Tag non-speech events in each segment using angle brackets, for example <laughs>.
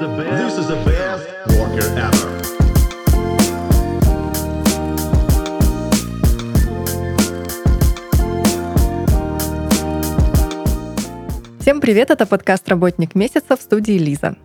the best. This is the best Walker ever. Всем привет, это подкаст «Работник месяца» в студии Лиза.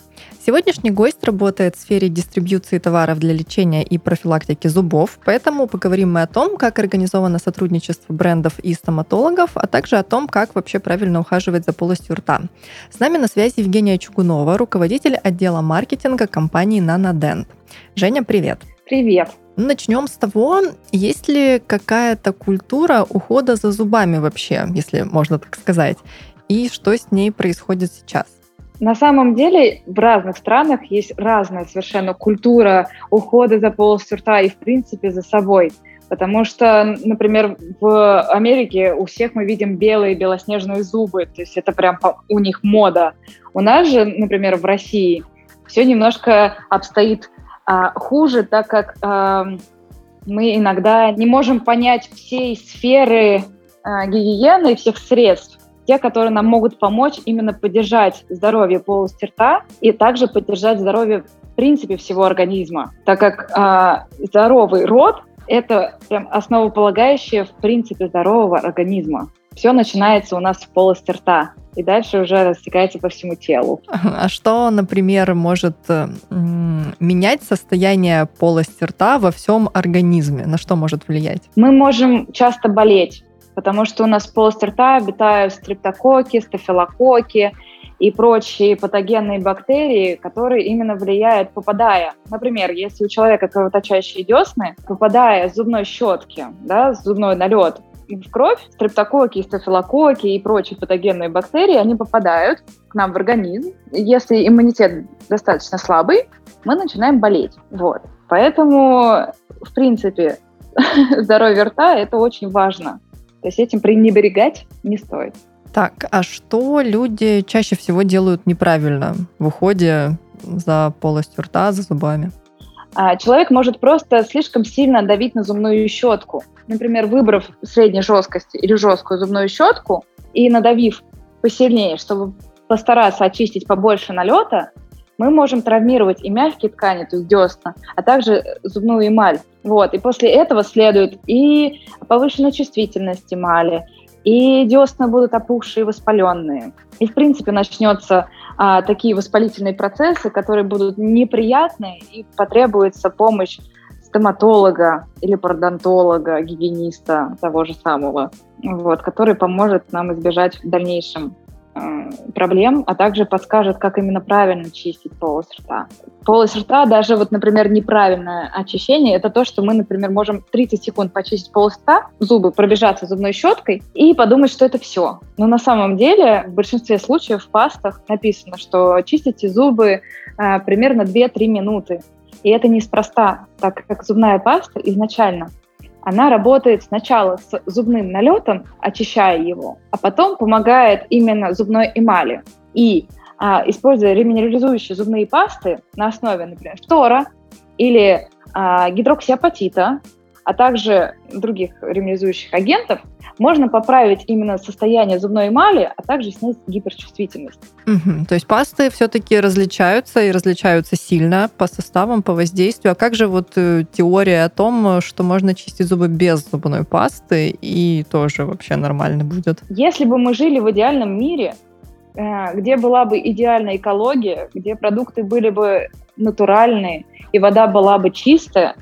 Сегодняшний гость работает в сфере дистрибьюции товаров для лечения и профилактики зубов, поэтому поговорим мы о том, как организовано сотрудничество брендов и стоматологов, а также о том, как вообще правильно ухаживать за полостью рта. С нами на связи Евгения Чугунова, руководитель отдела маркетинга компании «Нанодент». Женя, привет! Привет! Начнем с того, есть ли какая-то культура ухода за зубами вообще, если можно так сказать, и что с ней происходит сейчас? На самом деле в разных странах есть разная совершенно культура ухода за полостью рта и, в принципе, за собой. Потому что, например, в Америке у всех мы видим белые белоснежные зубы, то есть это прям у них мода. У нас же, например, в России все немножко обстоит а, хуже, так как а, мы иногда не можем понять всей сферы а, гигиены, всех средств те, которые нам могут помочь именно поддержать здоровье полости рта и также поддержать здоровье в принципе всего организма, так как э, здоровый рот – это прям основополагающее в принципе здорового организма. Все начинается у нас в полости рта и дальше уже растекается по всему телу. <laughs> А что, например, может менять состояние полости рта во всем организме? На что может влиять? Мы можем часто болеть потому что у нас в полости рта обитают стрептококи, стафилококи и прочие патогенные бактерии, которые именно влияют, попадая, например, если у человека кровоточащие десны, попадая с зубной щетки, да, с зубной налет в кровь, стрептококи, стафилококи и прочие патогенные бактерии, они попадают к нам в организм. Если иммунитет достаточно слабый, мы начинаем болеть. Вот. Поэтому, в принципе, <laughs> здоровье рта – это очень важно. То есть этим пренебрегать не стоит. Так, а что люди чаще всего делают неправильно в уходе за полостью рта, за зубами? А, человек может просто слишком сильно давить на зубную щетку. Например, выбрав средней жесткости или жесткую зубную щетку и надавив посильнее, чтобы постараться очистить побольше налета, мы можем травмировать и мягкие ткани, то есть десна, а также зубную эмаль. Вот. И после этого следует и повышенная чувствительность эмали, и десна будут опухшие воспаленные. И, в принципе, начнется а, такие воспалительные процессы, которые будут неприятные, и потребуется помощь стоматолога или пародонтолога, гигиениста того же самого, вот, который поможет нам избежать в дальнейшем проблем, а также подскажет, как именно правильно чистить полость рта. Полость рта, даже вот, например, неправильное очищение, это то, что мы, например, можем 30 секунд почистить полость рта, зубы пробежаться зубной щеткой и подумать, что это все. Но на самом деле в большинстве случаев в пастах написано, что чистите зубы э, примерно 2-3 минуты. И это неспроста, так как зубная паста изначально она работает сначала с зубным налетом, очищая его, а потом помогает именно зубной эмали. И а, используя реминерализующие зубные пасты на основе, например, штора или а, гидроксиапатита, а также других реминерализующих агентов, можно поправить именно состояние зубной эмали, а также снизить гиперчувствительность. Угу. То есть пасты все-таки различаются и различаются сильно по составам, по воздействию. А как же вот э, теория о том, что можно чистить зубы без зубной пасты и тоже вообще нормально будет? Если бы мы жили в идеальном мире, э, где была бы идеальная экология, где продукты были бы натуральные и вода была бы чистая,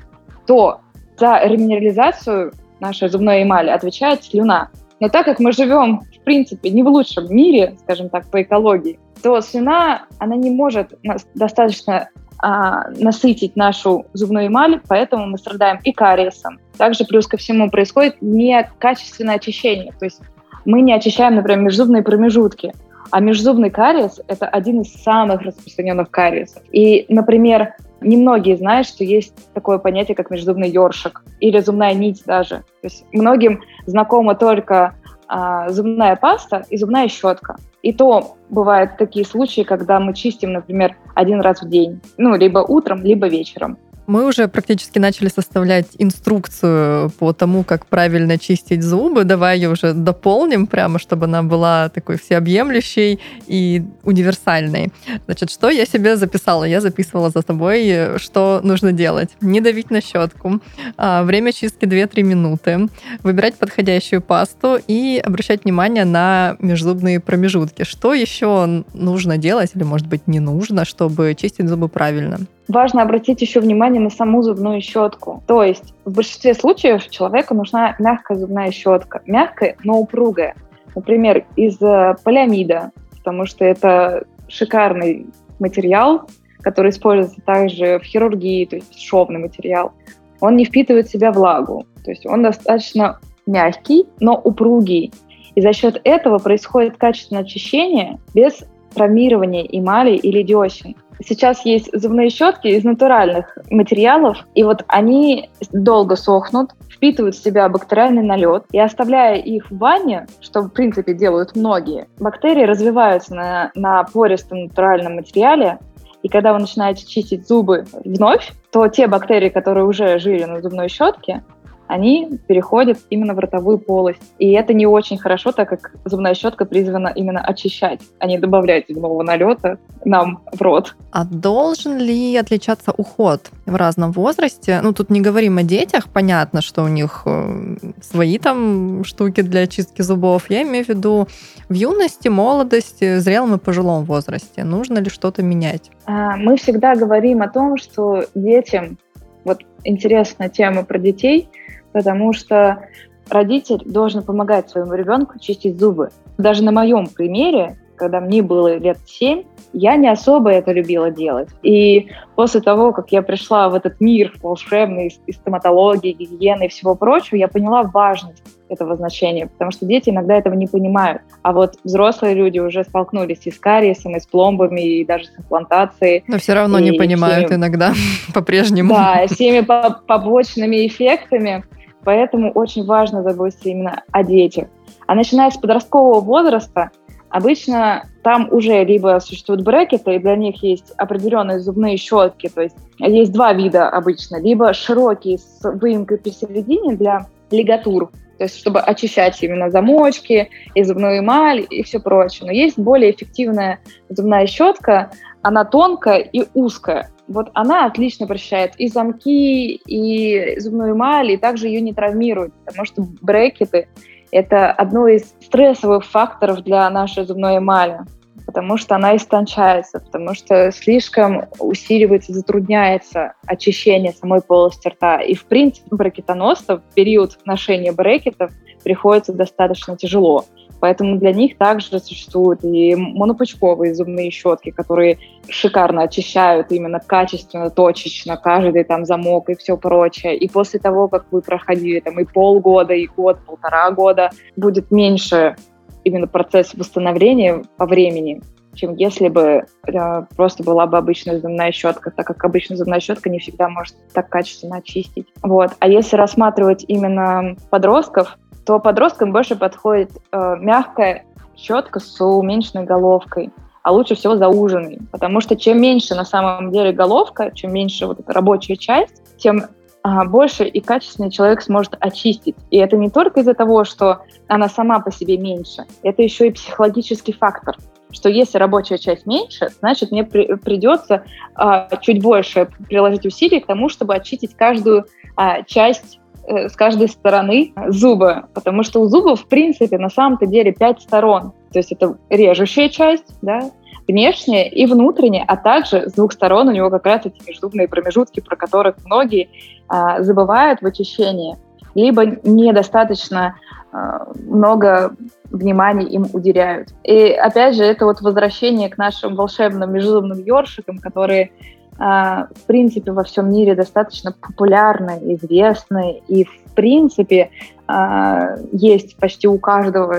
то за реминерализацию нашей зубной эмали отвечает слюна. Но так как мы живем, в принципе, не в лучшем мире, скажем так, по экологии, то слюна, она не может достаточно а, насытить нашу зубную эмаль, поэтому мы страдаем и кариесом. Также плюс ко всему происходит некачественное очищение. То есть мы не очищаем, например, межзубные промежутки. А межзубный кариес – это один из самых распространенных кариесов. И, например, Немногие знают, что есть такое понятие, как межзубный ёршик или зубная нить даже. То есть многим знакома только а, зубная паста и зубная щетка. И то бывают такие случаи, когда мы чистим, например, один раз в день, ну, либо утром, либо вечером. Мы уже практически начали составлять инструкцию по тому, как правильно чистить зубы. Давай ее уже дополним прямо, чтобы она была такой всеобъемлющей и универсальной. Значит, что я себе записала? Я записывала за собой, что нужно делать. Не давить на щетку. А, время чистки 2-3 минуты. Выбирать подходящую пасту и обращать внимание на межзубные промежутки. Что еще нужно делать или, может быть, не нужно, чтобы чистить зубы правильно? Важно обратить еще внимание на саму зубную щетку. То есть в большинстве случаев человеку нужна мягкая зубная щетка. Мягкая, но упругая. Например, из э, полиамида, потому что это шикарный материал, который используется также в хирургии, то есть шовный материал. Он не впитывает в себя влагу. То есть он достаточно мягкий, но упругий. И за счет этого происходит качественное очищение без травмирования эмали или десен. Сейчас есть зубные щетки из натуральных материалов, и вот они долго сохнут, впитывают в себя бактериальный налет, и оставляя их в ванне, что в принципе делают многие, бактерии развиваются на, на пористом натуральном материале, и когда вы начинаете чистить зубы вновь, то те бактерии, которые уже жили на зубной щетке, они переходят именно в ротовую полость. И это не очень хорошо, так как зубная щетка призвана именно очищать, а не добавлять зубного налета нам в рот. А должен ли отличаться уход в разном возрасте? Ну, тут не говорим о детях, понятно, что у них э, свои там штуки для очистки зубов. Я имею в виду в юности, молодости, зрелом и пожилом возрасте. Нужно ли что-то менять? А, мы всегда говорим о том, что детям, вот интересная тема про детей – потому что родитель должен помогать своему ребенку чистить зубы. Даже на моем примере, когда мне было лет семь, я не особо это любила делать. И после того, как я пришла в этот мир волшебный из стоматологии, гигиены и всего прочего, я поняла важность этого значения, потому что дети иногда этого не понимают. А вот взрослые люди уже столкнулись и с кариесом, и с пломбами, и даже с имплантацией. Но все равно не понимают всеми... иногда <laughs> по-прежнему. Да, всеми побочными эффектами. Поэтому очень важно заботиться именно о детях. А начиная с подросткового возраста, обычно там уже либо существуют брекеты, и для них есть определенные зубные щетки, то есть есть два вида обычно, либо широкие с выемкой посередине для лигатур, то есть чтобы очищать именно замочки и зубную эмаль и все прочее. Но есть более эффективная зубная щетка, она тонкая и узкая вот она отлично прощает и замки, и зубную эмаль, и также ее не травмирует, потому что брекеты – это одно из стрессовых факторов для нашей зубной эмали, потому что она истончается, потому что слишком усиливается, затрудняется очищение самой полости рта. И, в принципе, брекетоносцев в период ношения брекетов приходится достаточно тяжело. Поэтому для них также существуют и монопучковые зубные щетки, которые шикарно очищают именно качественно, точечно каждый там замок и все прочее. И после того, как вы проходили там и полгода, и год, полтора года, будет меньше именно процесс восстановления по времени, чем если бы э, просто была бы обычная зубная щетка, так как обычная зубная щетка не всегда может так качественно очистить. Вот. А если рассматривать именно подростков, то подросткам больше подходит э, мягкая щетка с уменьшенной головкой, а лучше всего зауженной, потому что чем меньше на самом деле головка, чем меньше вот эта рабочая часть, тем а, больше и качественнее человек сможет очистить. И это не только из-за того, что она сама по себе меньше, это еще и психологический фактор что если рабочая часть меньше, значит, мне при, придется а, чуть больше приложить усилий к тому, чтобы очистить каждую а, часть с каждой стороны зуба, потому что у зуба, в принципе, на самом-то деле пять сторон. То есть это режущая часть, да, внешняя и внутренняя, а также с двух сторон у него как раз эти межзубные промежутки, про которых многие а, забывают в очищении, либо недостаточно а, много внимания им уделяют. И опять же, это вот возвращение к нашим волшебным межзубным ёршикам, которые в принципе, во всем мире достаточно популярны, известны, и, в принципе, а, есть почти у каждого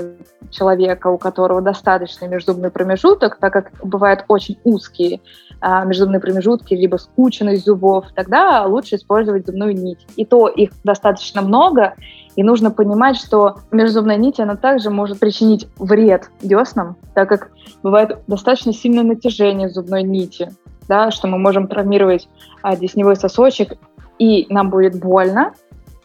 человека, у которого достаточно межзубный промежуток, так как бывают очень узкие а, межзубные промежутки, либо скученность зубов, тогда лучше использовать зубную нить. И то их достаточно много, и нужно понимать, что межзубная нить, она также может причинить вред деснам, так как бывает достаточно сильное натяжение зубной нити да, что мы можем травмировать а, десневой сосочек, и нам будет больно,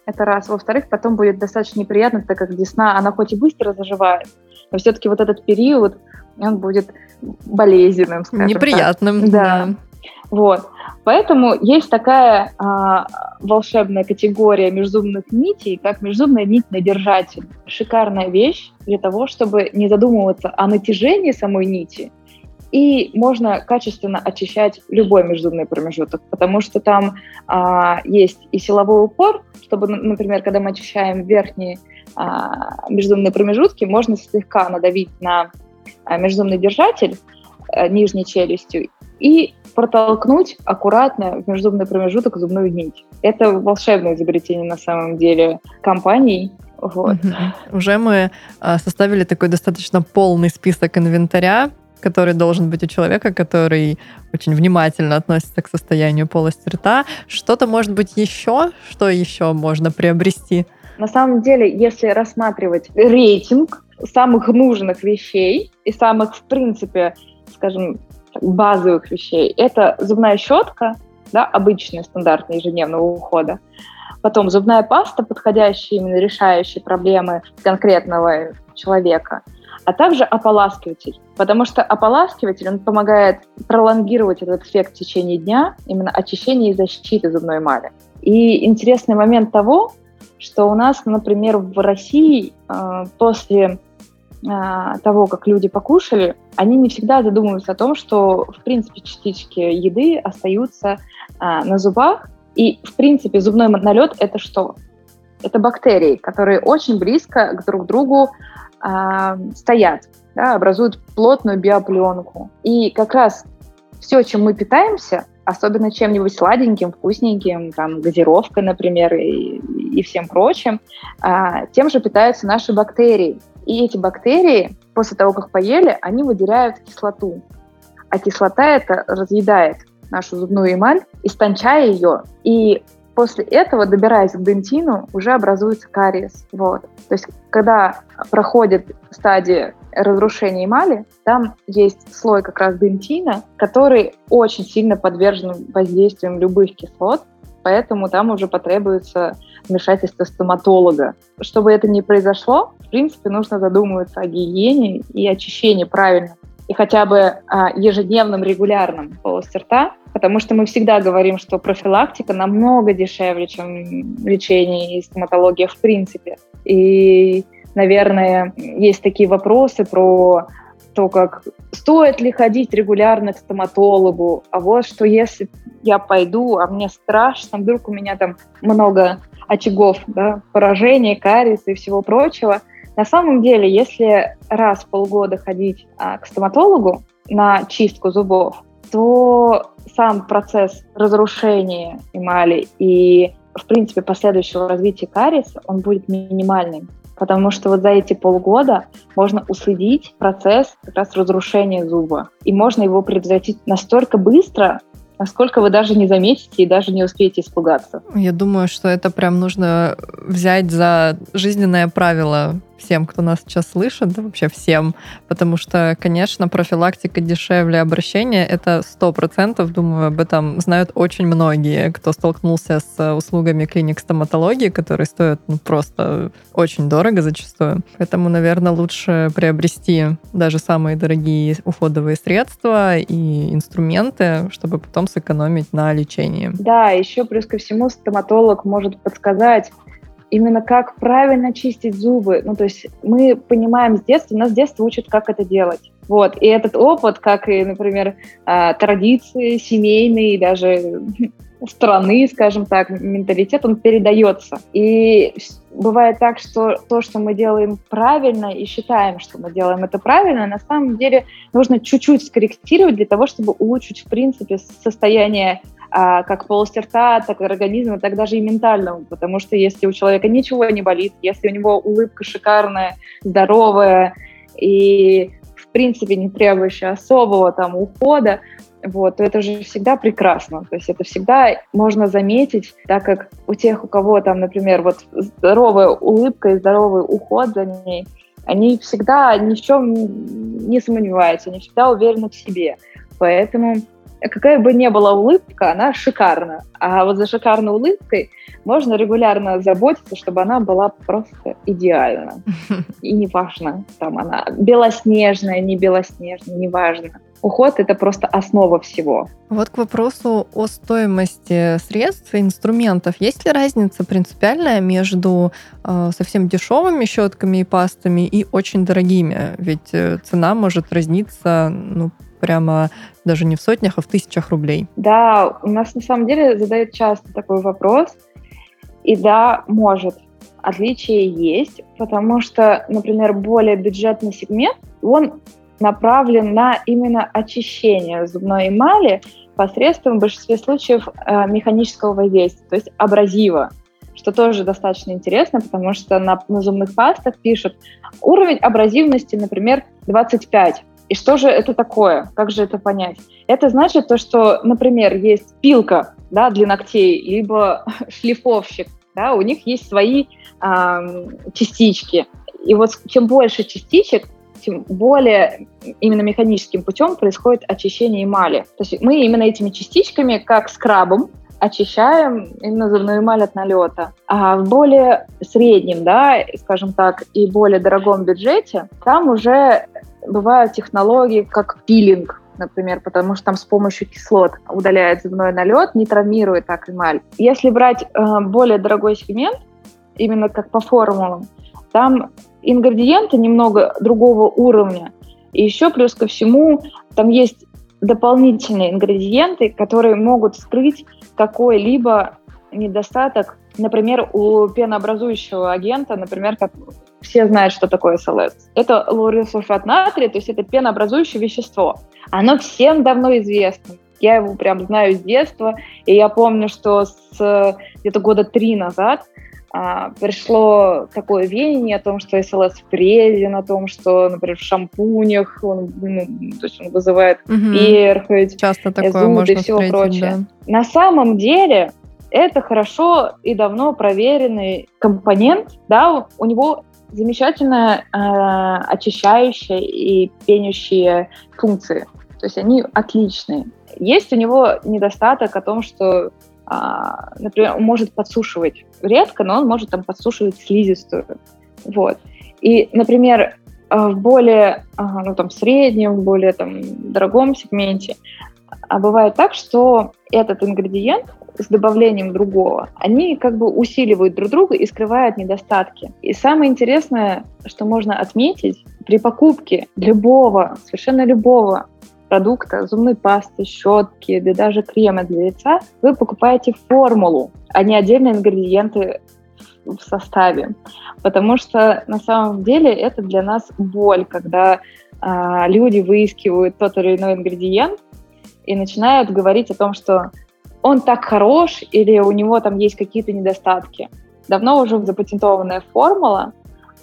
это раз. Во-вторых, потом будет достаточно неприятно, так как десна, она хоть и быстро заживает, но все-таки вот этот период, он будет болезненным, скажем Неприятным, так. да. да. Вот. Поэтому есть такая а, волшебная категория межзубных нитей, как межзубная нить надержатель. Шикарная вещь для того, чтобы не задумываться о натяжении самой нити, и можно качественно очищать любой межзубный промежуток, потому что там а, есть и силовой упор, чтобы, например, когда мы очищаем верхние а, межзубные промежутки, можно слегка надавить на а, межзубный держатель а, нижней челюстью и протолкнуть аккуратно в межзубный промежуток зубную нить. Это волшебное изобретение на самом деле компаний. Вот. Угу. Уже мы а, составили такой достаточно полный список инвентаря, который должен быть у человека, который очень внимательно относится к состоянию полости рта. Что-то может быть еще, что еще можно приобрести? На самом деле, если рассматривать рейтинг самых нужных вещей и самых, в принципе, скажем, базовых вещей, это зубная щетка, да, обычная, стандартная ежедневного ухода, потом зубная паста, подходящая именно решающая проблемы конкретного человека – а также ополаскиватель, потому что ополаскиватель, он помогает пролонгировать этот эффект в течение дня, именно очищения и защиты зубной эмали. И интересный момент того, что у нас, например, в России э, после э, того, как люди покушали, они не всегда задумываются о том, что, в принципе, частички еды остаются э, на зубах. И, в принципе, зубной налет – это что? Это бактерии, которые очень близко к друг другу стоят, да, образуют плотную биопленку. И как раз все, чем мы питаемся, особенно чем-нибудь сладеньким, вкусненьким, там, газировкой, например, и, и всем прочим, а, тем же питаются наши бактерии. И эти бактерии, после того, как поели, они выделяют кислоту. А кислота это разъедает нашу зубную эмаль, истончая ее, и После этого, добираясь к дентину, уже образуется кариес. Вот. То есть, когда проходит стадия разрушения эмали, там есть слой как раз дентина, который очень сильно подвержен воздействиям любых кислот, поэтому там уже потребуется вмешательство стоматолога. Чтобы это не произошло, в принципе, нужно задумываться о гигиене и очищении правильно. И хотя бы а, ежедневным регулярным полости рта, Потому что мы всегда говорим, что профилактика намного дешевле, чем лечение и стоматология в принципе. И, наверное, есть такие вопросы про то, как стоит ли ходить регулярно к стоматологу, а вот что если я пойду, а мне страшно, вдруг у меня там много очагов, да, поражений, кариес и всего прочего. На самом деле, если раз в полгода ходить а, к стоматологу на чистку зубов, то сам процесс разрушения эмали и, в принципе, последующего развития кариеса, он будет минимальным. Потому что вот за эти полгода можно уследить процесс как раз разрушения зуба. И можно его предотвратить настолько быстро, насколько вы даже не заметите и даже не успеете испугаться. Я думаю, что это прям нужно взять за жизненное правило всем, кто нас сейчас слышит, да вообще всем, потому что, конечно, профилактика дешевле обращения, это сто процентов, думаю, об этом знают очень многие, кто столкнулся с услугами клиник стоматологии, которые стоят ну, просто очень дорого зачастую. Поэтому, наверное, лучше приобрести даже самые дорогие уходовые средства и инструменты, чтобы потом сэкономить на лечении. Да, еще плюс ко всему стоматолог может подсказать, именно как правильно чистить зубы. Ну, то есть мы понимаем с детства, нас с детства учат, как это делать. Вот. И этот опыт, как и, например, а, традиции семейные, даже <laughs> страны, скажем так, менталитет, он передается. И бывает так, что то, что мы делаем правильно и считаем, что мы делаем это правильно, на самом деле нужно чуть-чуть скорректировать для того, чтобы улучшить, в принципе, состояние а, как полости рта, так и организма, так даже и ментального, потому что если у человека ничего не болит, если у него улыбка шикарная, здоровая и в принципе не требующая особого там ухода, вот, то это же всегда прекрасно. То есть это всегда можно заметить, так как у тех, у кого там, например, вот здоровая улыбка и здоровый уход за ней, они всегда ни в чем не сомневаются, они всегда уверены в себе. Поэтому какая бы ни была улыбка, она шикарна. А вот за шикарной улыбкой можно регулярно заботиться, чтобы она была просто идеальна. <laughs> И неважно, там она белоснежная, не белоснежная, неважно. Уход – это просто основа всего. Вот к вопросу о стоимости средств и инструментов. Есть ли разница принципиальная между э, совсем дешевыми щетками и пастами и очень дорогими? Ведь э, цена может разниться ну, прямо даже не в сотнях, а в тысячах рублей. Да, у нас на самом деле задают часто такой вопрос. И да, может. Отличие есть, потому что, например, более бюджетный сегмент, он направлен на именно очищение зубной эмали посредством в большинстве случаев э, механического воздействия, то есть абразива, что тоже достаточно интересно, потому что на, на зубных пастах пишут уровень абразивности, например, 25. И что же это такое? Как же это понять? Это значит то, что, например, есть пилка да, для ногтей, либо <laughs> шлифовщик, да, у них есть свои э, частички. И вот чем больше частичек, тем более именно механическим путем происходит очищение эмали. То есть мы именно этими частичками, как скрабом, очищаем именно зубную эмаль от налета. А в более среднем, да, скажем так, и более дорогом бюджете, там уже бывают технологии, как пилинг, например, потому что там с помощью кислот удаляет зубной налет, не травмирует так эмаль. Если брать э, более дорогой сегмент, именно как по формулам, там ингредиенты немного другого уровня. И еще плюс ко всему там есть дополнительные ингредиенты, которые могут скрыть какой-либо недостаток. Например, у пенообразующего агента, например, как все знают, что такое СЛС. Это лаурилсульфат натрия, то есть это пенообразующее вещество. Оно всем давно известно. Я его прям знаю с детства, и я помню, что с где-то года три назад а, пришло такое веяние о том, что СЛС вреден, о том, что, например, в шампунях он, ну, то есть он вызывает угу. перхоть, Часто такое зуд можно и все встретить, прочее. Да. На самом деле это хорошо и давно проверенный компонент, да, у него замечательная э, очищающая и пенящие функции. То есть они отличные. Есть у него недостаток о том, что а, например, он может подсушивать редко, но он может там подсушивать слизистую. Вот. И, например, в более, ну, там, среднем, более там, дорогом сегменте а бывает так, что этот ингредиент с добавлением другого, они как бы усиливают друг друга и скрывают недостатки. И самое интересное, что можно отметить, при покупке любого, совершенно любого продукта, зубной пасты, щетки, да даже крема для лица, вы покупаете формулу, а не отдельные ингредиенты в составе. Потому что на самом деле это для нас боль, когда а, люди выискивают тот или иной ингредиент и начинают говорить о том, что он так хорош или у него там есть какие-то недостатки. Давно уже запатентованная формула,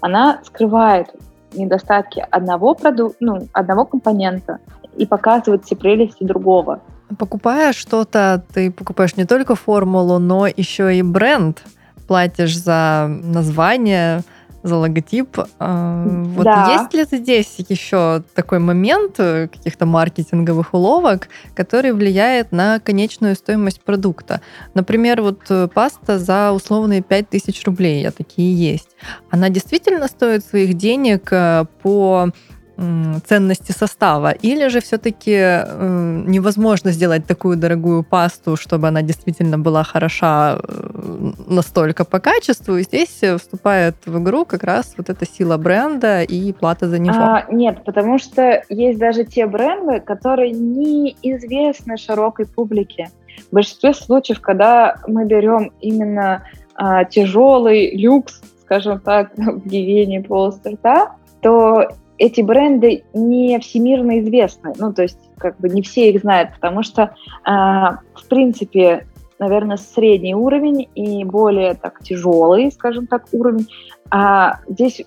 она скрывает недостатки одного продукта, ну, одного компонента и показывать все прелести другого. Покупая что-то, ты покупаешь не только формулу, но еще и бренд. Платишь за название, за логотип. А, вот да. есть ли здесь еще такой момент э, каких-то маркетинговых уловок, который влияет на конечную стоимость продукта? Например, вот э, паста за условные 5000 рублей, а такие есть. Она действительно стоит своих денег э, по ценности состава, или же все-таки невозможно сделать такую дорогую пасту, чтобы она действительно была хороша э, настолько по качеству, и здесь вступает в игру как раз вот эта сила бренда и плата за него. А, нет, потому что есть даже те бренды, которые неизвестны широкой публике. В большинстве случаев, когда мы берем именно а, тяжелый люкс, скажем так, <laughs> в гигиене полости рта, то эти бренды не всемирно известны. Ну, то есть, как бы не все их знают, потому что, э, в принципе, наверное, средний уровень и более так тяжелый, скажем так, уровень. А здесь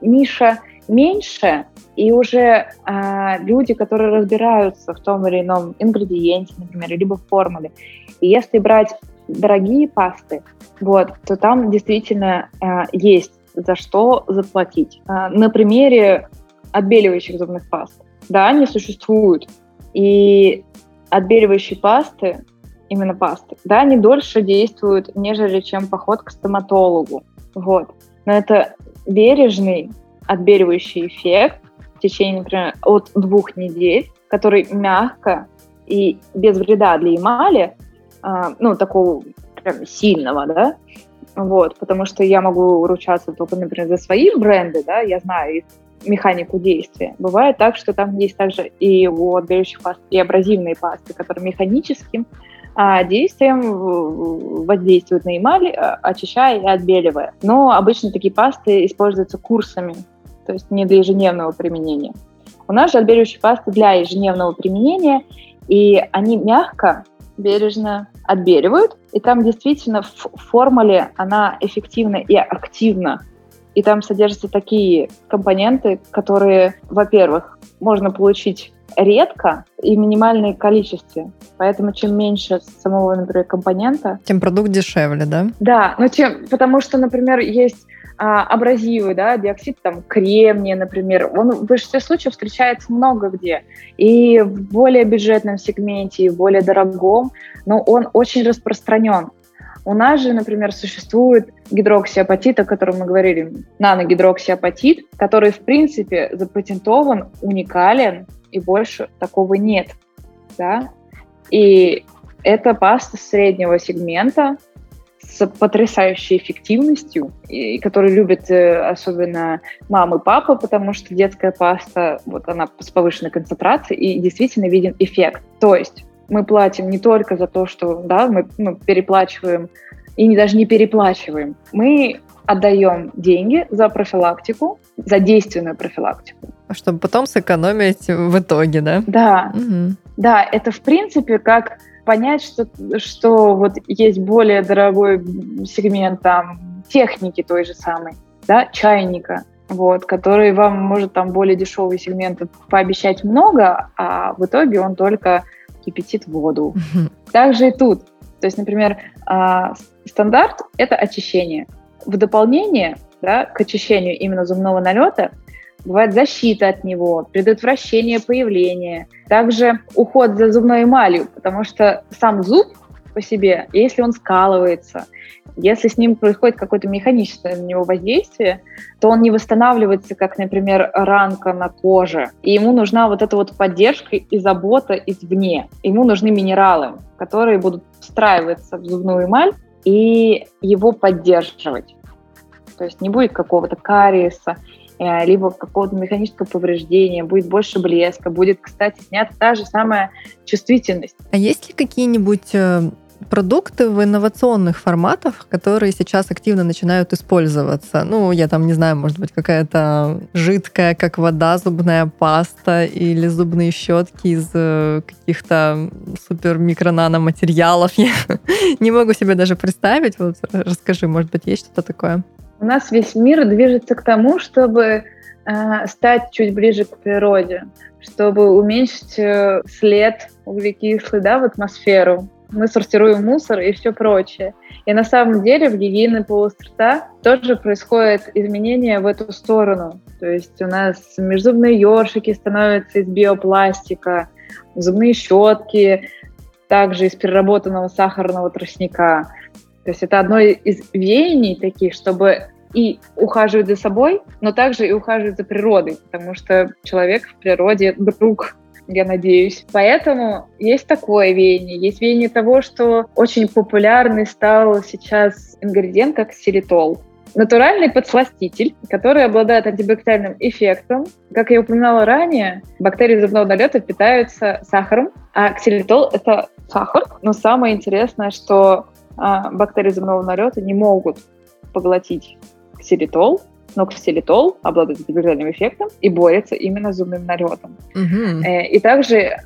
ниша меньше, и уже э, люди, которые разбираются в том или ином ингредиенте, например, либо в формуле. И если брать дорогие пасты, вот, то там действительно э, есть за что заплатить. Э, на примере отбеливающих зубных паст. Да, они существуют. И отбеливающие пасты, именно пасты, да, они дольше действуют, нежели чем поход к стоматологу. Вот. Но это бережный отбеливающий эффект в течение, например, от двух недель, который мягко и без вреда для эмали, а, ну, такого прям сильного, да, вот, потому что я могу ручаться только, например, за свои бренды, да, я знаю их механику действия. Бывает так, что там есть также и у отбеливающих паст, и абразивные пасты, которые механическим а, действием воздействуют на эмаль, а, очищая и отбеливая. Но обычно такие пасты используются курсами, то есть не для ежедневного применения. У нас же отбеливающие пасты для ежедневного применения, и они мягко, бережно отбеливают, и там действительно в формуле она эффективна и активна. И там содержатся такие компоненты, которые, во-первых, можно получить редко и в минимальной количестве. Поэтому чем меньше самого, например, компонента... Тем продукт дешевле, да? Да, но чем... Потому что, например, есть а, абразивы, да, диоксид там кремния, например, он в большинстве случаев встречается много где. И в более бюджетном сегменте, и в более дорогом, но он очень распространен. У нас же, например, существует гидроксиапатит, о котором мы говорили, наногидроксиапатит, который, в принципе, запатентован, уникален, и больше такого нет. Да? И это паста среднего сегмента, с потрясающей эффективностью, и который любят э, особенно мамы и папы, потому что детская паста, вот она с повышенной концентрацией, и действительно виден эффект. То есть мы платим не только за то, что да, мы ну, переплачиваем, и не, даже не переплачиваем. Мы отдаем деньги за профилактику, за действенную профилактику. Чтобы потом сэкономить в итоге, да? Да. Угу. Да, это в принципе как понять, что, что вот есть более дорогой сегмент там техники той же самой, да, чайника, вот, который вам может там более дешевый сегмент пообещать много, а в итоге он только кипятит воду. Также и тут. То есть, например, а, стандарт – это очищение. В дополнение да, к очищению именно зубного налета бывает защита от него, предотвращение появления, также уход за зубной эмалью, потому что сам зуб по себе, если он скалывается, если с ним происходит какое-то механическое на него воздействие, то он не восстанавливается, как, например, ранка на коже. И ему нужна вот эта вот поддержка и забота извне. Ему нужны минералы, которые будут встраиваться в зубную эмаль и его поддерживать. То есть не будет какого-то кариеса, э, либо какого-то механического повреждения, будет больше блеска, будет, кстати, снята та же самая чувствительность. А есть ли какие-нибудь э, продукты в инновационных форматах, которые сейчас активно начинают использоваться. Ну, я там не знаю, может быть, какая-то жидкая, как вода, зубная паста или зубные щетки из э, каких-то супер микро-наноматериалов. <laughs> Я не могу себе даже представить. Вот расскажи, может быть, есть что-то такое? У нас весь мир движется к тому, чтобы э, стать чуть ближе к природе, чтобы уменьшить э, след углекислый да, в атмосферу, мы сортируем мусор и все прочее. И на самом деле в гигиене полости рта тоже происходит изменение в эту сторону. То есть у нас межзубные ёршики становятся из биопластика, зубные щетки также из переработанного сахарного тростника. То есть это одно из веяний таких, чтобы и ухаживать за собой, но также и ухаживать за природой, потому что человек в природе друг я надеюсь. Поэтому есть такое веяние. Есть веяние того, что очень популярный стал сейчас ингредиент, как силитол. Натуральный подсластитель, который обладает антибактериальным эффектом. Как я упоминала ранее, бактерии зубного налета питаются сахаром, а ксилитол – это сахар. Но самое интересное, что а, бактерии зубного налета не могут поглотить ксилитол, но ксилитол обладает антибактериальным эффектом и борется именно с зубным налетом. Угу. И также э,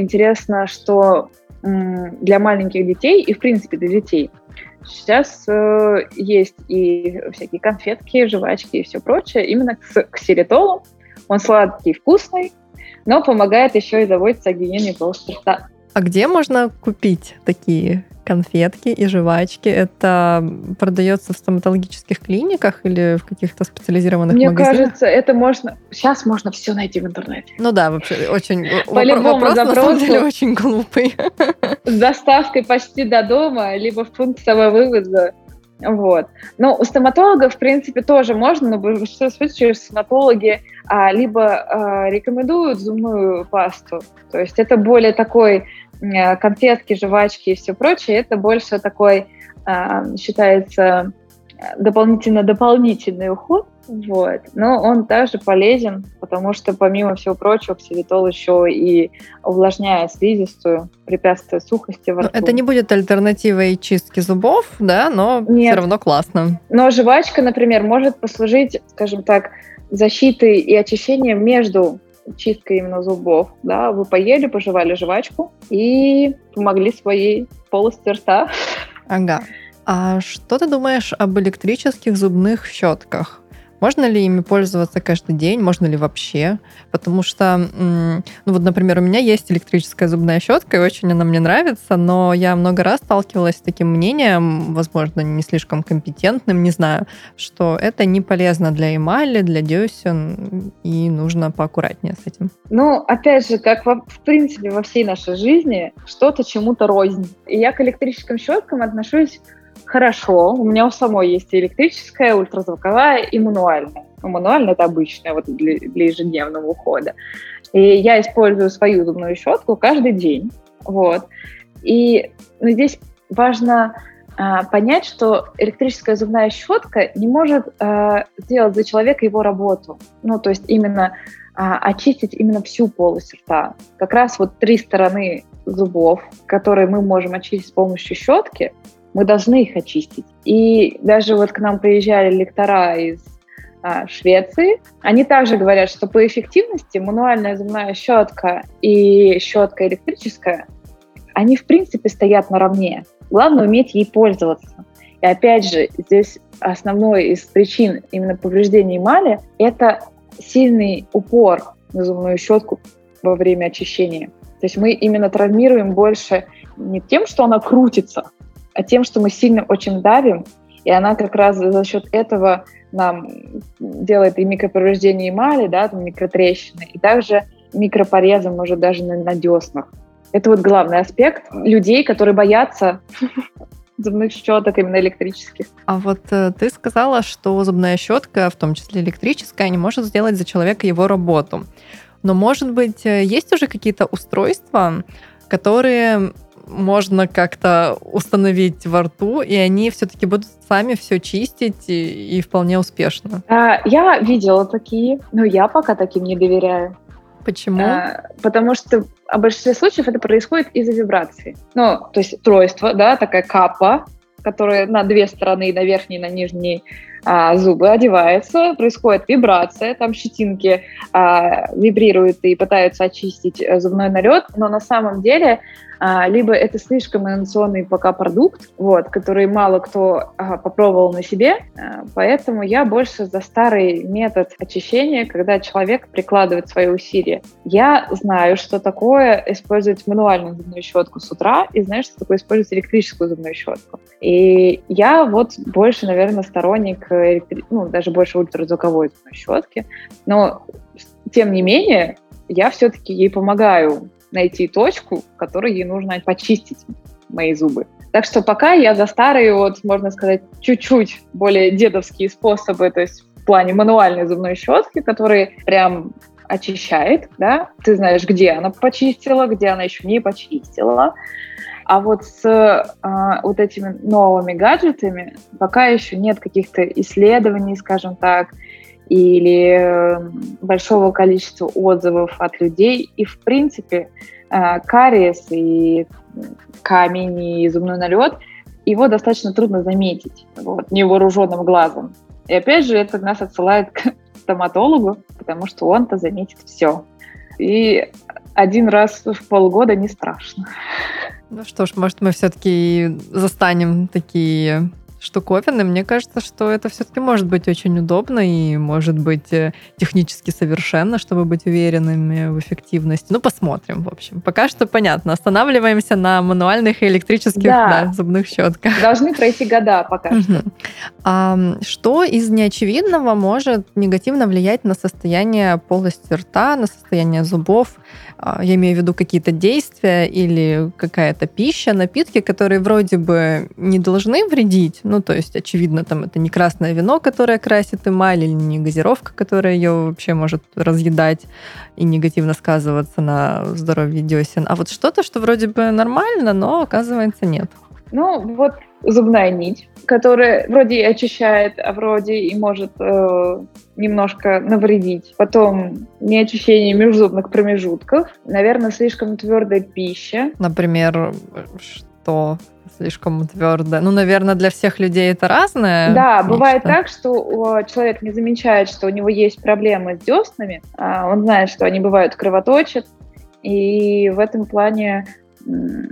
интересно, что для маленьких детей и, в принципе, для детей сейчас э, есть и всякие конфетки, жвачки и все прочее именно с ксилитолом. Он сладкий, вкусный, но помогает еще и заботиться о гигиене полости рта. А где можно купить такие конфетки и жвачки. Это продается в стоматологических клиниках или в каких-то специализированных Мне магазинах? кажется, это можно... Сейчас можно все найти в интернете. Ну да, вообще очень... По любому вопрос, на самом запросу. деле, очень глупый. <laughs> С доставкой почти до дома, либо в пункт самовывоза. Вот. Но у стоматологов, в принципе, тоже можно, но в большинстве случаев стоматологи а, либо а, рекомендуют зубную пасту, то есть это более такой конфетки, жвачки и все прочее, это больше такой, а, считается, дополнительно-дополнительный уход, вот. Но он также полезен, потому что, помимо всего прочего, ксилитол еще и увлажняет слизистую, препятствуя сухости во Ну, рту. Это не будет альтернативой чистке зубов, да, но Нет. все равно классно. Но жвачка, например, может послужить, скажем так, защитой и очищением между чисткой именно зубов. Да? Вы поели, пожевали жвачку и помогли своей полости рта. Ага. А что ты думаешь об электрических зубных щетках? Можно ли ими пользоваться каждый день? Можно ли вообще? Потому что, ну вот, например, у меня есть электрическая зубная щетка, и очень она мне нравится, но я много раз сталкивалась с таким мнением, возможно, не слишком компетентным, не знаю, что это не полезно для эмали, для десен, и нужно поаккуратнее с этим. Ну, опять же, как во- в принципе во всей нашей жизни, что-то чему-то рознь. И я к электрическим щеткам отношусь хорошо. У меня у самой есть и электрическая, ультразвуковая и мануальная. Ну, мануальная это обычная вот для, для ежедневного ухода. И я использую свою зубную щетку каждый день. Вот. И ну, здесь важно а, понять, что электрическая зубная щетка не может а, сделать за человека его работу. Ну, то есть именно а, очистить именно всю полость рта. Как раз вот три стороны зубов, которые мы можем очистить с помощью щетки, мы должны их очистить. И даже вот к нам приезжали лектора из а, Швеции, они также говорят, что по эффективности мануальная зубная щетка и щетка электрическая, они в принципе стоят наравне. Главное уметь ей пользоваться. И опять же, здесь основной из причин именно повреждения эмали – это сильный упор на зубную щетку во время очищения. То есть мы именно травмируем больше не тем, что она крутится, а тем, что мы сильно очень давим, и она как раз за счет этого нам делает и микроповреждение эмали, да, там микротрещины, и также микропорезы, может, даже на, на деснах. Это вот главный аспект людей, которые боятся <laughs> зубных щеток именно электрических. А вот э, ты сказала, что зубная щетка, в том числе электрическая, не может сделать за человека его работу. Но, может быть, э, есть уже какие-то устройства, которые можно как-то установить во рту, и они все-таки будут сами все чистить и, и вполне успешно. А, я видела такие, но я пока таким не доверяю. Почему? А, потому что в большинстве случаев это происходит из-за вибрации. Ну, то есть устройство, да, такая капа, которая на две стороны, на верхней на нижней а, зубы одевается, происходит вибрация, там щетинки а, вибрируют и пытаются очистить э, зубной налет, но на самом деле а, либо это слишком инновационный пока продукт, вот, который мало кто попробовал на себе, поэтому я больше за старый метод очищения, когда человек прикладывает свои усилия. Я знаю, что такое использовать мануальную зубную щетку с утра, и знаю, что такое использовать электрическую зубную щетку. И я вот больше, наверное, сторонник, ну, даже больше ультразвуковой щетки, но тем не менее, я все-таки ей помогаю найти точку, в которой ей нужно почистить мои зубы. Так что пока я за старые, вот, можно сказать, чуть-чуть более дедовские способы, то есть в плане мануальной зубной щетки, которые прям очищает, да, ты знаешь, где она почистила, где она еще не почистила. А вот с э, вот этими новыми гаджетами пока еще нет каких-то исследований, скажем так, или э, большого количества отзывов от людей. И, в принципе, э, кариес и камень, и зубной налет, его достаточно трудно заметить вот, невооруженным глазом. И опять же, это нас отсылает к <laughs> стоматологу, потому что он-то заметит все. И один раз в полгода не страшно. <laughs> Ну что ж, может, мы все-таки застанем такие штуковины, мне кажется, что это все-таки может быть очень удобно и может быть э, технически совершенно, чтобы быть уверенными в эффективности. Ну, посмотрим, в общем. Пока что понятно. Останавливаемся на мануальных и электрических да. Да, зубных щетках. Должны пройти года пока что. А что из неочевидного может негативно влиять на состояние полости рта, на состояние зубов? А, я имею в виду какие-то действия или какая-то пища, напитки, которые вроде бы не должны вредить. Ну, то есть, очевидно, там это не красное вино, которое красит эмаль, или не газировка, которая ее вообще может разъедать и негативно сказываться на здоровье десен. А вот что-то, что вроде бы нормально, но оказывается нет. Ну, вот зубная нить, которая вроде и очищает, а вроде и может э, немножко навредить. Потом неочищение межзубных промежутков. Наверное, слишком твердая пища. Например, что слишком твердое. Ну, наверное, для всех людей это разное. Да, бывает так, что человек не замечает, что у него есть проблемы с деснами. А он знает, что они бывают кровоточат. И в этом плане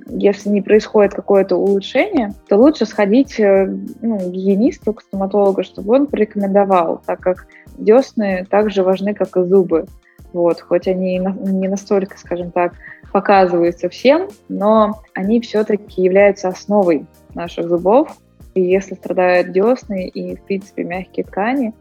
если не происходит какое-то улучшение, то лучше сходить э, ну, к гигиенисту, к стоматологу, чтобы он порекомендовал, так как десны так же важны, как и зубы. Вот, хоть они не настолько, скажем так, показываются всем, но они все-таки являются основой наших зубов. И если страдают десны и, в принципе, мягкие ткани,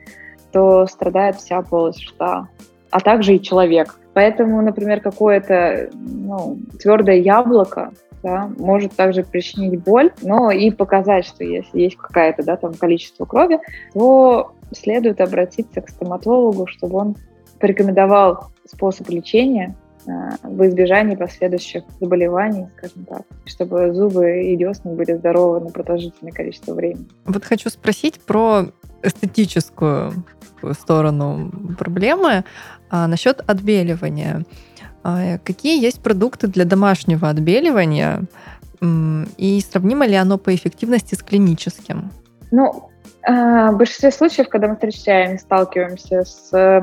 то страдает вся полость рта, а также и человек. Поэтому, например, какое-то ну, твердое яблоко да, может также причинить боль, но и показать, что если есть какое-то да, там количество крови, то следует обратиться к стоматологу, чтобы он порекомендовал способ лечения в избежании последующих заболеваний, скажем так, чтобы зубы и десны были здоровы на продолжительное количество времени. Вот хочу спросить про эстетическую сторону проблемы. А насчет отбеливания. А, какие есть продукты для домашнего отбеливания? И сравнимо ли оно по эффективности с клиническим? Ну, а, в большинстве случаев, когда мы встречаем и сталкиваемся с а,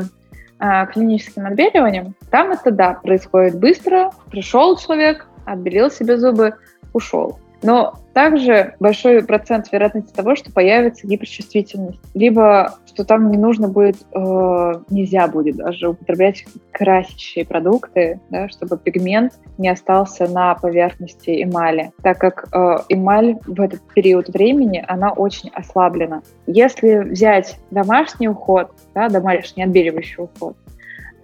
клиническим отбеливанием, там это, да, происходит быстро. Пришел человек, отбелил себе зубы, ушел. Но также большой процент вероятности того, что появится гиперчувствительность, либо что там не нужно будет, э, нельзя будет даже употреблять красящие продукты, да, чтобы пигмент не остался на поверхности эмали, так как э, эмаль в этот период времени, она очень ослаблена. Если взять домашний уход, да, домашний отбеливающий уход,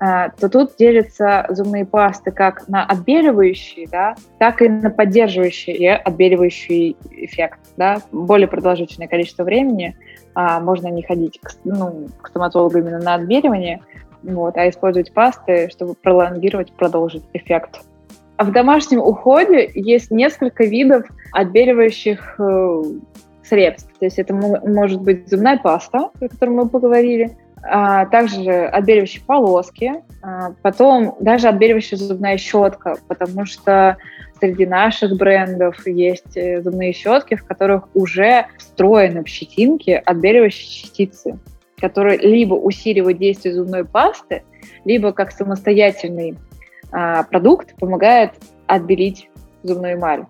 то тут делятся зубные пасты как на отбеливающие, да, так и на поддерживающие отбеливающий эффект. Да. Более продолжительное количество времени а, можно не ходить к, ну, к стоматологу именно на отбеливание, вот, а использовать пасты, чтобы пролонгировать, продолжить эффект. А в домашнем уходе есть несколько видов отбеливающих э, средств. То есть это может быть зубная паста, о которой мы поговорили, а, также отбеливающие полоски, а, потом даже отбеливающая зубная щетка, потому что среди наших брендов есть э, зубные щетки, в которых уже встроены в щетинки отбеливающие частицы, которые либо усиливают действие зубной пасты, либо как самостоятельный а, продукт помогает отбелить зубную эмаль.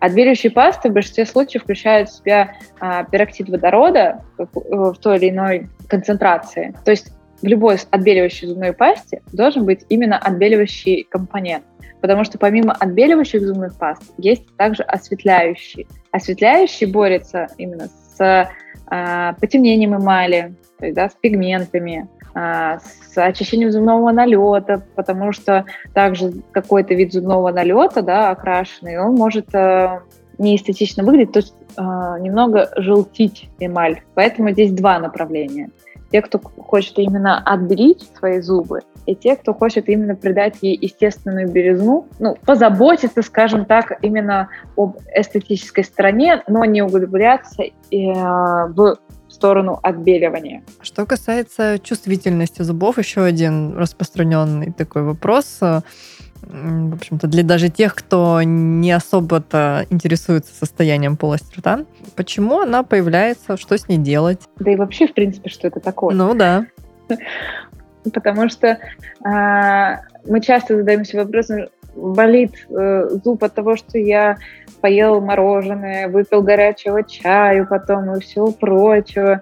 Отбеливающие пасты в большинстве случаев включают в себя а, пероксид водорода в той или иной концентрации. То есть в любой отбеливающей зубной пасте должен быть именно отбеливающий компонент. Потому что помимо отбеливающих зубных паст есть также осветляющие. Осветляющий борется именно с э, потемнением эмали, то есть, да, с пигментами, э, с очищением зубного налета, потому что также какой-то вид зубного налета, да, окрашенный, он может э, неэстетично выглядеть, то есть э, немного желтить эмаль. Поэтому здесь два направления. Те, кто хочет именно отбелить свои зубы, и те, кто хочет именно придать ей естественную белизну, ну, позаботиться, скажем так, именно об эстетической стороне, но не углубляться э, в сторону отбеливания. Что касается чувствительности зубов, еще один распространенный такой вопрос в общем-то, для даже тех, кто не особо-то интересуется состоянием полости рта. Почему она появляется, что с ней делать? Да и вообще, в принципе, что это такое? Ну да. <laughs> Потому что а, мы часто задаемся вопросом, болит э, зуб от того, что я поел мороженое, выпил горячего чаю потом и всего прочего.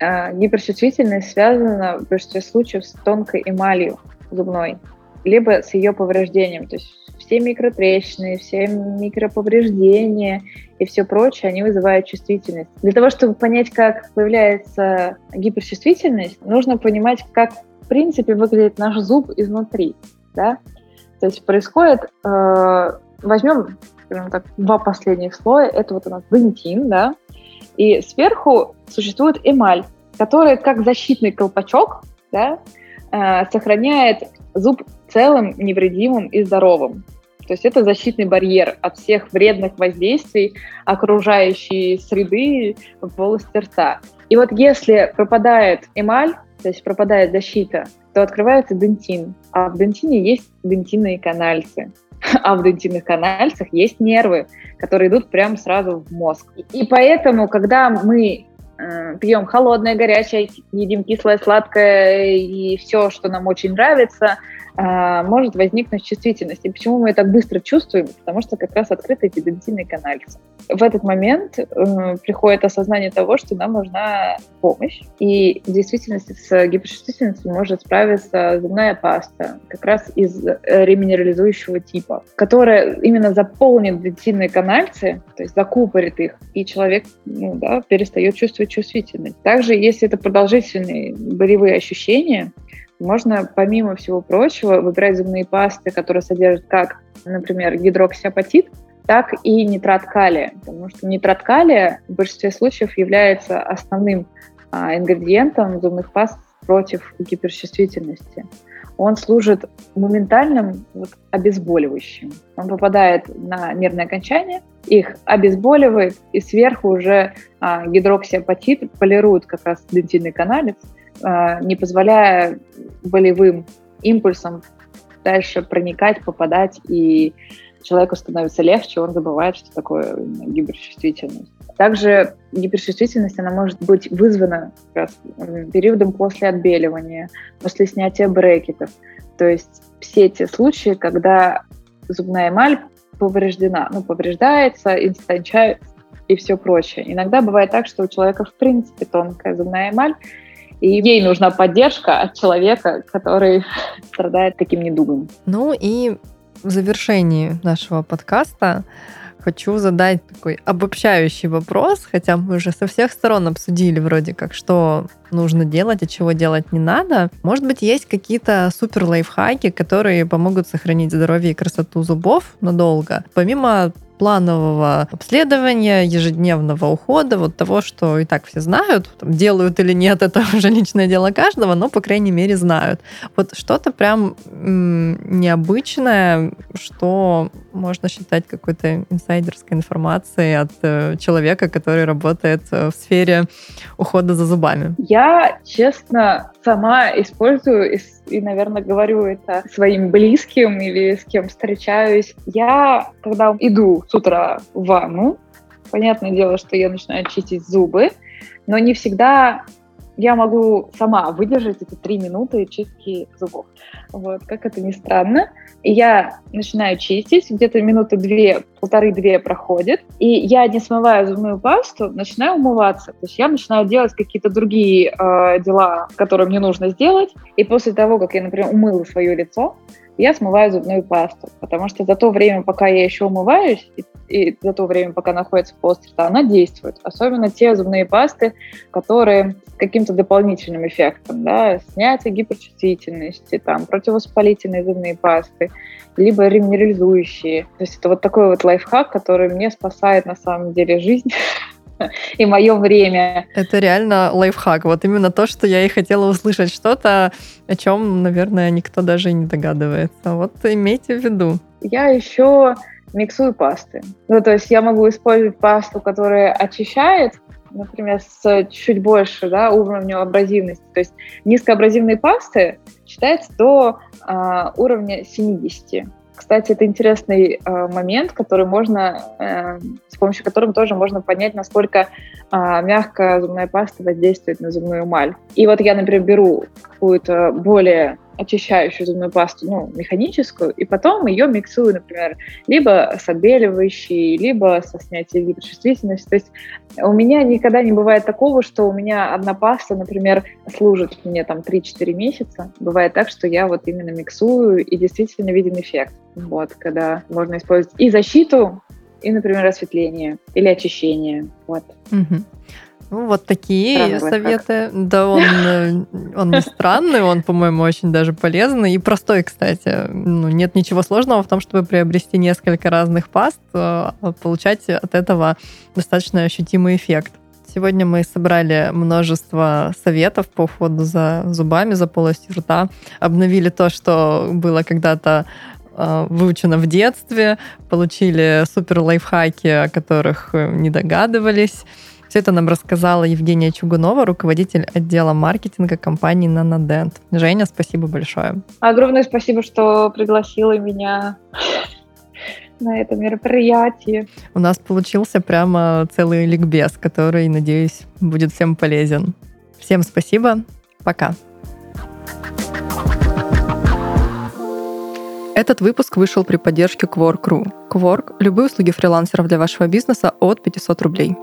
Э, гиперчувствительность связана в большинстве случаев с тонкой эмалью зубной, либо с ее повреждением. То есть все микротрещины, все микроповреждения и все прочее, они вызывают чувствительность. Для того, чтобы понять, как появляется гиперчувствительность, нужно понимать, как в принципе выглядит наш зуб изнутри. Да? То есть происходит, э, возьмем скажем так, два последних слоя, это вот у нас дентин, да, и сверху существует эмаль, которая как защитный колпачок да, э, сохраняет зуб целым, невредимым и здоровым. То есть это защитный барьер от всех вредных воздействий окружающей среды в полости рта. И вот если пропадает эмаль, то есть пропадает защита, то открывается дентин. А в дентине есть дентинные канальцы. <laughs> А в дентинных канальцах есть нервы, которые идут прямо сразу в мозг. И поэтому, когда мы э, пьем холодное, горячее, едим кислое, сладкое и все, что нам очень нравится, может возникнуть чувствительность. И почему мы это быстро чувствуем? Потому что как раз открыты эти дентинные канальцы. В этот момент э, приходит осознание того, что нам нужна помощь. И в действительности с гиперчувствительностью может справиться зубная паста, как раз из э, реминерализующего типа, которая именно заполнит дентинные канальцы, то есть закупорит их, и человек ну, да, перестает чувствовать чувствительность. Также, если это продолжительные болевые ощущения, можно, помимо всего прочего, выбирать зубные пасты, которые содержат как, например, гидроксиапатит, так и нитрат калия, потому что нитрат калия в большинстве случаев является основным а, ингредиентом зубных паст против гиперчувствительности. Он служит моментальным вот, обезболивающим. Он попадает на нервное окончание, их обезболивает, и сверху уже а, гидроксиапатит полирует как раз дентинный каналец, не позволяя болевым импульсам дальше проникать, попадать, и человеку становится легче, он забывает, что такое гиперчувствительность. Также гиперчувствительность, она может быть вызвана как раз периодом после отбеливания, после снятия брекетов. То есть все те случаи, когда зубная эмаль повреждена, ну, повреждается, истончается и все прочее. Иногда бывает так, что у человека в принципе тонкая зубная эмаль, и ей нужна поддержка от человека, который <laughs> страдает таким недугом. Ну и в завершении нашего подкаста хочу задать такой обобщающий вопрос, хотя мы уже со всех сторон обсудили вроде как, что нужно делать, а чего делать не надо. Может быть, есть какие-то супер лайфхаки, которые помогут сохранить здоровье и красоту зубов надолго. Помимо планового обследования, ежедневного ухода, вот того, что и так все знают, там, делают или нет, это <laughs> уже личное дело каждого, но, по крайней мере, знают. Вот что-то прям м- необычное, что можно считать какой-то инсайдерской информацией от э, человека, который работает э, в сфере ухода за зубами. Я, честно, сама использую и, и, наверное, говорю это своим близким или с кем встречаюсь. Я, когда иду с утра в ванну, понятное дело, что я начинаю чистить зубы, но не всегда я могу сама выдержать эти три минуты чистки зубов. Вот, как это ни странно. И я начинаю чистить, где-то минуты две, полторы-две проходит, и я, не смывая зубную пасту, начинаю умываться. То есть я начинаю делать какие-то другие э, дела, которые мне нужно сделать, и после того, как я, например, умыла свое лицо, я смываю зубную пасту, потому что за то время, пока я еще умываюсь, и, и за то время, пока находится рта, она действует. Особенно те зубные пасты, которые с каким-то дополнительным эффектом, да, снятие гиперчувствительности, там, противовоспалительные зубные пасты, либо реминерализующие. То есть это вот такой вот лайфхак, который мне спасает на самом деле жизнь <laughs> <laughs> и мое время. Это реально лайфхак. Вот именно то, что я и хотела услышать. Что-то, о чем, наверное, никто даже и не догадывается. Вот имейте в виду. Я еще миксую пасты. Ну, то есть я могу использовать пасту, которая очищает, например, с чуть больше да, уровнем абразивности. То есть низкоабразивные пасты считается до э, уровня 70. Кстати, это интересный э, момент, который можно, э, с помощью которого тоже можно понять, насколько э, мягкая зубная паста воздействует на зубную эмаль. И вот я, например, беру какую-то более очищающую зубную пасту, ну, механическую, и потом ее миксую, например, либо с отбеливающей, либо со снятием гиперчувствительности. То есть у меня никогда не бывает такого, что у меня одна паста, например, служит мне там 3-4 месяца. Бывает так, что я вот именно миксую, и действительно виден эффект. Вот, когда можно использовать и защиту, и, например, осветление или очищение. Вот. Угу. Ну, вот такие Странный советы. Да, он, э, он не странный, он, по-моему, очень даже полезный и простой, кстати. Ну, нет ничего сложного в том, чтобы приобрести несколько разных паст, а получать от этого достаточно ощутимый эффект. Сегодня мы собрали множество советов по уходу за зубами, за полостью рта, обновили то, что было когда-то а, выучено в детстве, получили супер лайфхаки, о которых э, не догадывались. Все это нам рассказала Евгения Чугунова, руководитель отдела маркетинга компании Nanodent. Женя, спасибо большое. Огромное спасибо, что пригласила меня <laughs> на это мероприятие. У нас получился прямо целый ликбез, который, надеюсь, будет всем полезен. Всем спасибо. Пока. Этот выпуск вышел при поддержке Quark.ru. Quark – любые услуги фрилансеров для вашего бизнеса от 500 рублей.